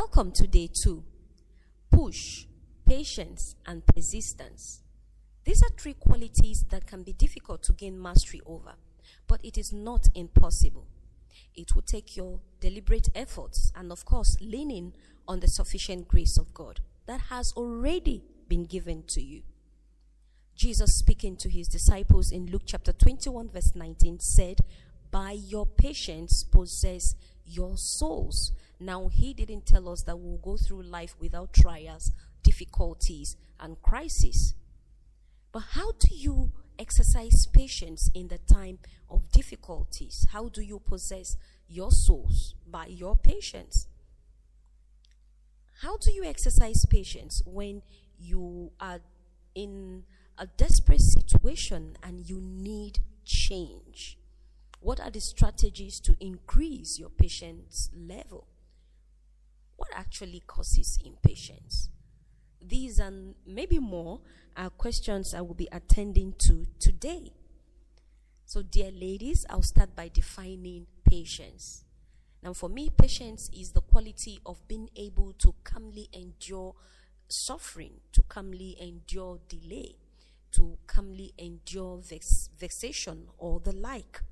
Welcome to day two. Push, patience, and persistence. These are three qualities that can be difficult to gain mastery over, but it is not impossible. It will take your deliberate efforts and, of course, leaning on the sufficient grace of God that has already been given to you. Jesus, speaking to his disciples in Luke chapter 21, verse 19, said, By your patience possess your souls. Now, he didn't tell us that we'll go through life without trials, difficulties, and crises. But how do you exercise patience in the time of difficulties? How do you possess your souls by your patience? How do you exercise patience when you are in a desperate situation and you need change? What are the strategies to increase your patience level? What actually causes impatience? These and maybe more are questions I will be attending to today. So, dear ladies, I'll start by defining patience. Now, for me, patience is the quality of being able to calmly endure suffering, to calmly endure delay, to calmly endure vex- vexation or the like.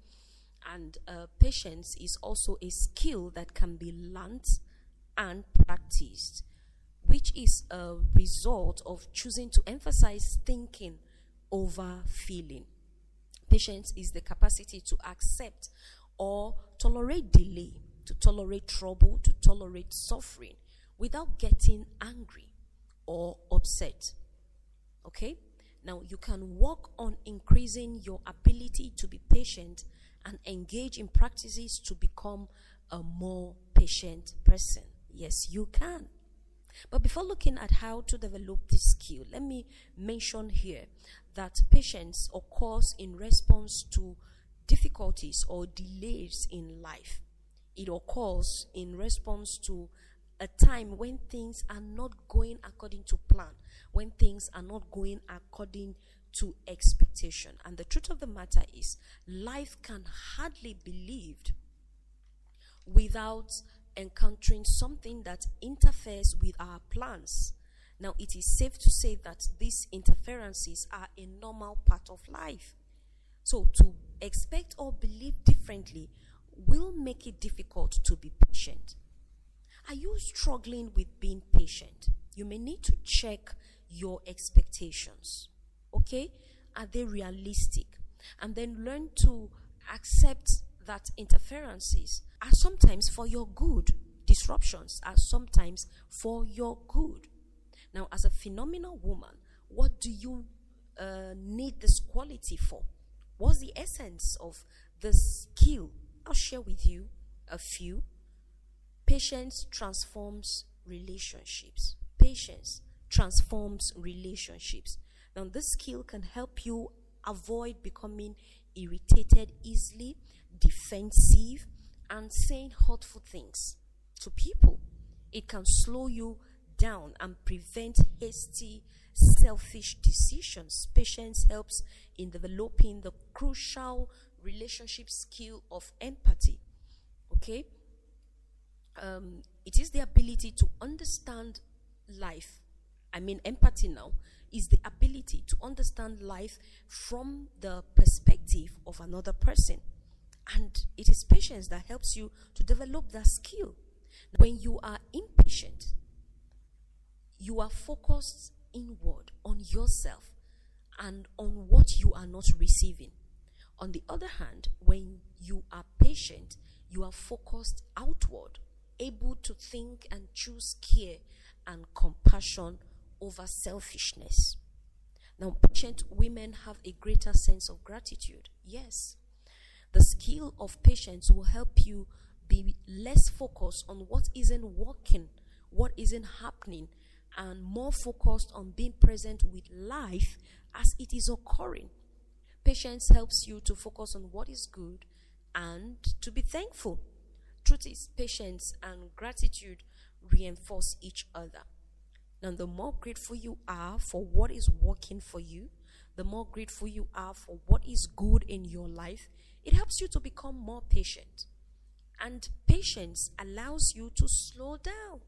And uh, patience is also a skill that can be learnt and practiced which is a result of choosing to emphasize thinking over feeling. Patience is the capacity to accept or tolerate delay, to tolerate trouble, to tolerate suffering without getting angry or upset. Okay? Now, you can work on increasing your ability to be patient and engage in practices to become a more patient person. Yes, you can. But before looking at how to develop this skill, let me mention here that patience occurs in response to difficulties or delays in life. It occurs in response to a time when things are not going according to plan, when things are not going according to expectation. And the truth of the matter is, life can hardly be lived without encountering something that interferes with our plans. Now, it is safe to say that these interferences are a normal part of life. So, to expect or believe differently will make it difficult to be patient. Are you struggling with being patient? You may need to check your expectations. Okay? Are they realistic? And then learn to accept that interferences are sometimes for your good. Disruptions are sometimes for your good. Now, as a phenomenal woman, what do you uh, need this quality for? What's the essence of the skill? I'll share with you a few. Patience transforms relationships. Patience transforms relationships. Now, this skill can help you avoid becoming irritated easily, defensive, and saying hurtful things to people. It can slow you down and prevent hasty, selfish decisions. Patience helps in developing the crucial relationship skill of empathy. Okay? Um, it is the ability to understand life. I mean, empathy now is the ability to understand life from the perspective of another person. And it is patience that helps you to develop that skill. When you are impatient, you are focused inward on yourself and on what you are not receiving. On the other hand, when you are patient, you are focused outward, able to think and choose care and compassion over selfishness. Now, patient women have a greater sense of gratitude. Yes. The skill of patience will help you be less focused on what isn't working, what isn't happening, and more focused on being present with life as it is occurring. Patience helps you to focus on what is good and to be thankful. Truth is, patience and gratitude reinforce each other. Now, the more grateful you are for what is working for you, the more grateful you are for what is good in your life, it helps you to become more patient. And patience allows you to slow down.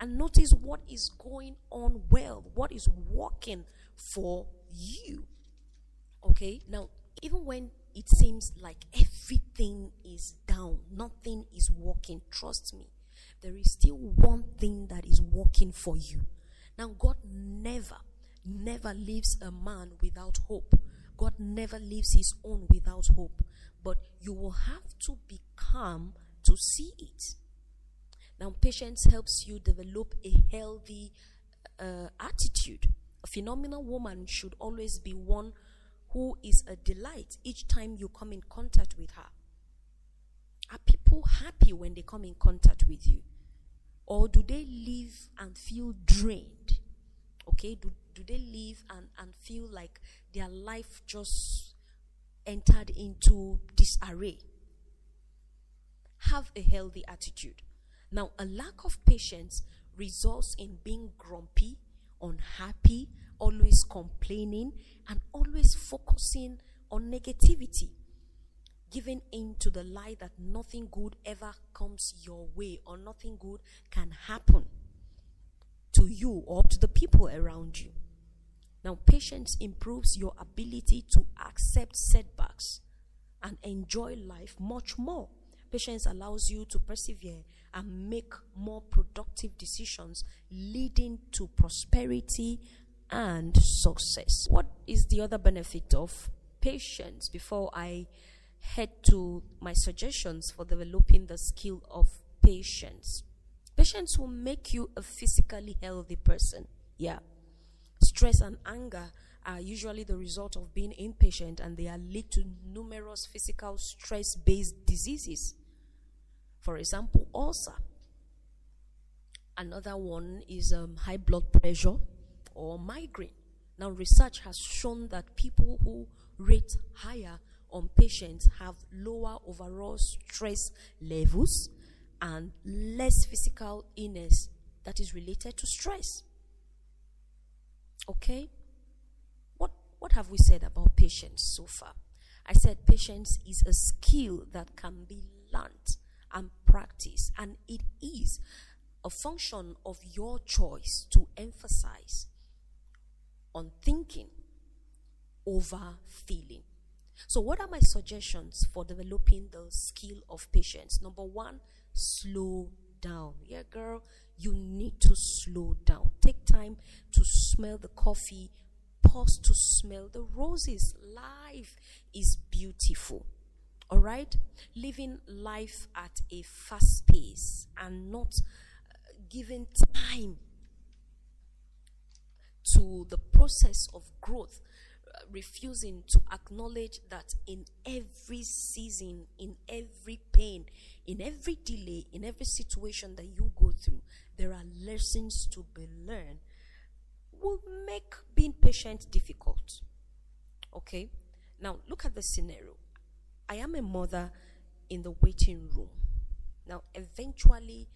and notice what is going on well, what is working for you. Okay, now, even when it seems like everything is down, nothing is working, trust me, there is still one thing that is working for you. Now, God never, never leaves a man without hope. God never leaves his own without hope. But you will have to be calm to see it. Now, patience helps you develop a healthy uh, attitude. A phenomenal woman should always be one who is a delight each time you come in contact with her. Are people happy when they come in contact with you? Or do they live and feel drained? Okay, do, do they live and, and feel like their life just entered into disarray? Have a healthy attitude. Now, a lack of patience results in being grumpy, unhappy, always complaining, and always focusing on negativity, giving in to the lie that nothing good ever comes your way or nothing good can happen to you or to the people around you. Now, patience improves your ability to accept setbacks and enjoy life much more. Patience allows you to persevere and make more productive decisions, leading to prosperity and success. What is the other benefit of patience before I head to my suggestions for developing the skill of patience? Patience will make you a physically healthy person. Yeah. Stress and anger are usually the result of being impatient and they are linked to numerous physical stress based diseases. For example, ulcer. Another one is um, high blood pressure or migraine. Now, research has shown that people who rate higher on patience have lower overall stress levels and less physical illness that is related to stress. Okay? What, what have we said about patience so far? I said patience is a skill that can be learned and practiced, and it is a function of your choice to emphasize on thinking over feeling. So, what are my suggestions for developing the skill of patience? Number one, slow down. Yeah, girl, you need to slow down. Take time to smell the coffee, pause to smell the roses. Life is beautiful. All right? Living life at a fast pace and not uh, giving time to the process of growth, refusing to acknowledge that in every season, in every pain, in every delay, in every situation that you go through, there are lessons to be learned, will make being patient difficult. Okay? Now, look at the scenario. I am a mother in the waiting room. Now, eventually,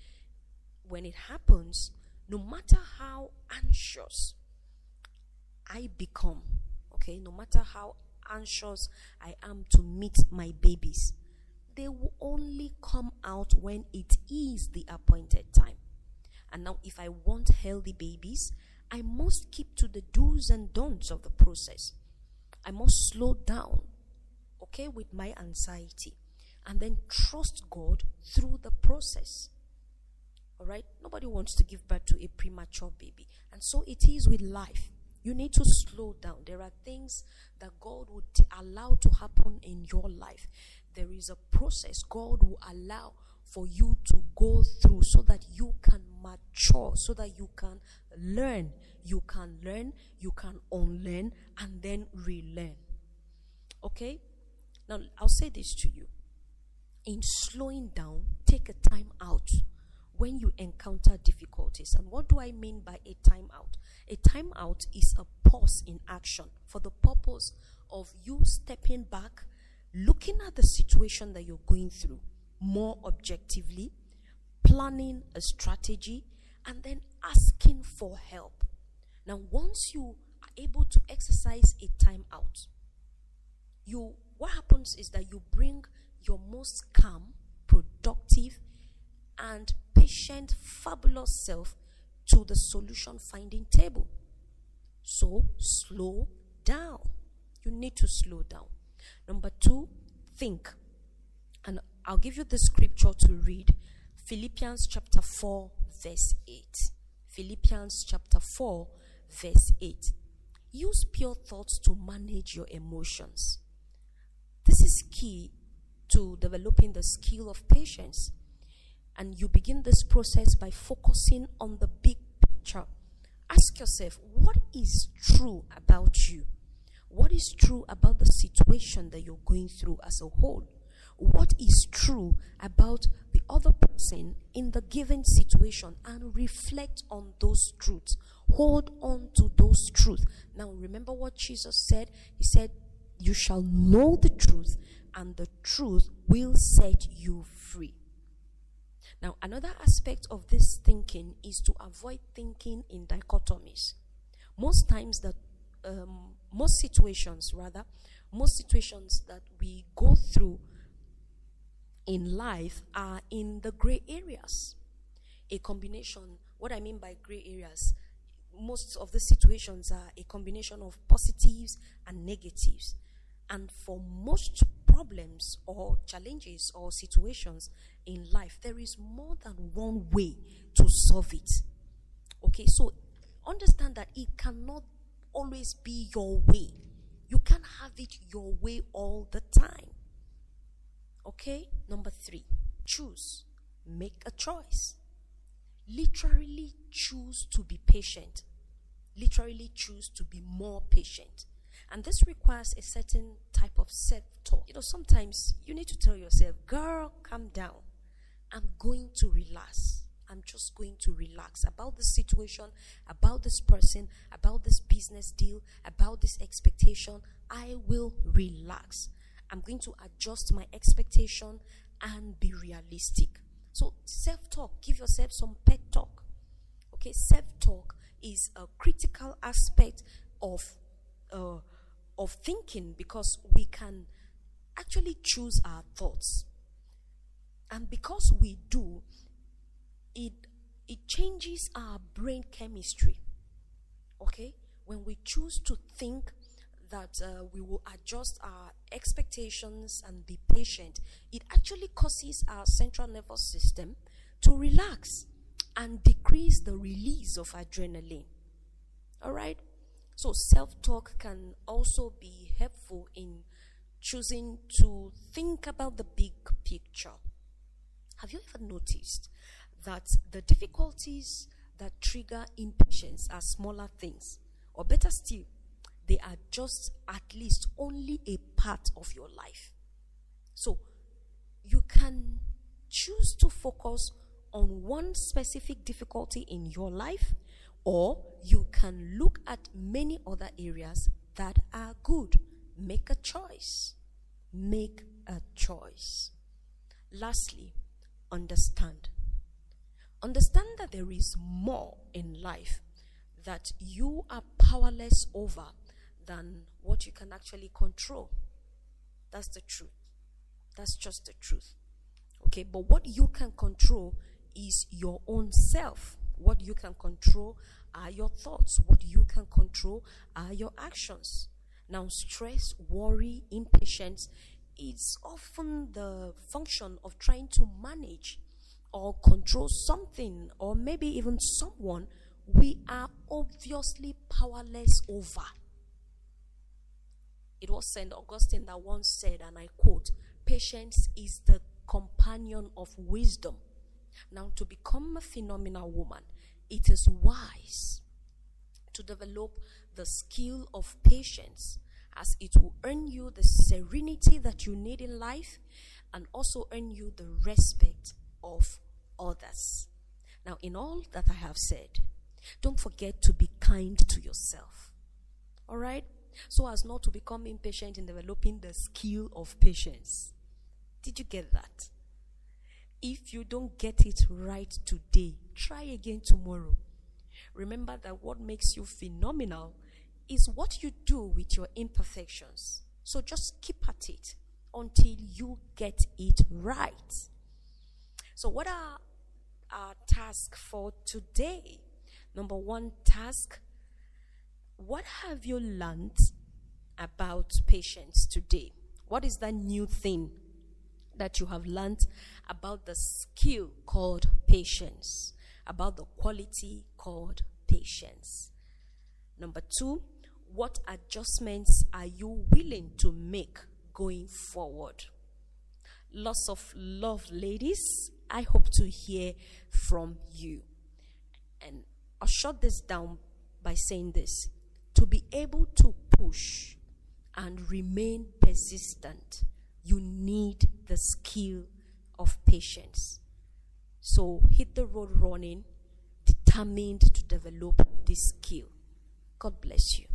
when it happens, no matter how anxious I become, okay, no matter how anxious I am to meet my babies, they will only come out when it is the appointed time. And now, if I want healthy babies, I must keep to the do's and don'ts of the process. I must slow down, okay, with my anxiety, and then trust God through the process. All right? Nobody wants to give birth to a premature baby. And so it is with life. You need to slow down. There are things that God would allow to happen in your life. There is a process God will allow for you to go through so that you can mature, so that you can learn. You can learn, you can unlearn, and then relearn. Okay? Now, I'll say this to you. In slowing down, take a time out when you encounter difficulties. And what do I mean by a timeout? A timeout is a pause in action for the purpose of you stepping back, looking at the situation that you're going through more objectively, planning a strategy, and then asking for help. Now, once you are able to exercise a timeout, you what happens is that you bring your most calm, productive, and patient, fabulous self to the solution finding table. So slow down. You need to slow down. Number two, think. And I'll give you the scripture to read Philippians chapter 4, verse 8. Philippians chapter 4, verse 8. Use pure thoughts to manage your emotions. This is key to developing the skill of patience. And you begin this process by focusing on the big picture. Ask yourself, what is true about you? What is true about the situation that you're going through as a whole? What is true about the other person in the given situation and reflect on those truths. Hold on to those truths. Now, remember what Jesus said? He said, You shall know the truth, and the truth will set you free. Now, another aspect of this thinking is to avoid thinking in dichotomies. Most times, that um, most situations, rather, most situations that we go through in life are in the gray areas. A combination, what I mean by gray areas, most of the situations are a combination of positives and negatives. And for most problems or challenges or situations in life, there is more than one way to solve it. Okay, so understand that it cannot always be your way. You can't have it your way all the time. Okay, number three, choose. Make a choice. Literally choose to be patient. Literally choose to be more patient. And this requires a certain type of self talk. You know, sometimes you need to tell yourself, girl, calm down. I'm going to relax. I'm just going to relax about this situation, about this person, about this business deal, about this expectation. I will relax. I'm going to adjust my expectation and be realistic. So, self talk, give yourself some pet talk. Okay, self talk is a critical aspect of uh, of thinking because we can actually choose our thoughts. And because we do, it it changes our brain chemistry. Okay? When we choose to think that uh, we will adjust our expectations and be patient, it actually causes our central nervous system to relax and decrease the release of adrenaline. All right? So, self talk can also be helpful in choosing to think about the big picture. Have you ever noticed that the difficulties that trigger impatience are smaller things? Or better still, they are just at least only a part of your life. So, you can choose to focus on one specific difficulty in your life or you can look at many other areas that are good. Make a choice. Make a choice. Lastly, understand. Understand that there is more in life that you are powerless over than what you can actually control. That's the truth. That's just the truth. Okay, but what you can control is your own self. What you can control are your thoughts. What you can control are your actions. Now, stress, worry, impatience is often the function of trying to manage or control something or maybe even someone we are obviously powerless over. It was St. Augustine that once said, and I quote, Patience is the companion of wisdom. Now, to become a phenomenal woman, it is wise to develop the skill of patience as it will earn you the serenity that you need in life and also earn you the respect of others. Now, in all that I have said, don't forget to be kind to yourself. All right? So as not to become impatient in developing the skill of patience. Did you get that? If you don't get it right today, try again tomorrow. Remember that what makes you phenomenal is what you do with your imperfections. So just keep at it until you get it right. So, what are our tasks for today? Number one task What have you learned about patience today? What is that new thing that you have learned about the skill called patience, about the quality called patience? Number two, what adjustments are you willing to make going forward? Lots of love, ladies. I hope to hear from you. And I'll shut this down by saying this to be able to push and remain persistent, you need the skill of patience. So hit the road running, determined to develop this skill. God bless you.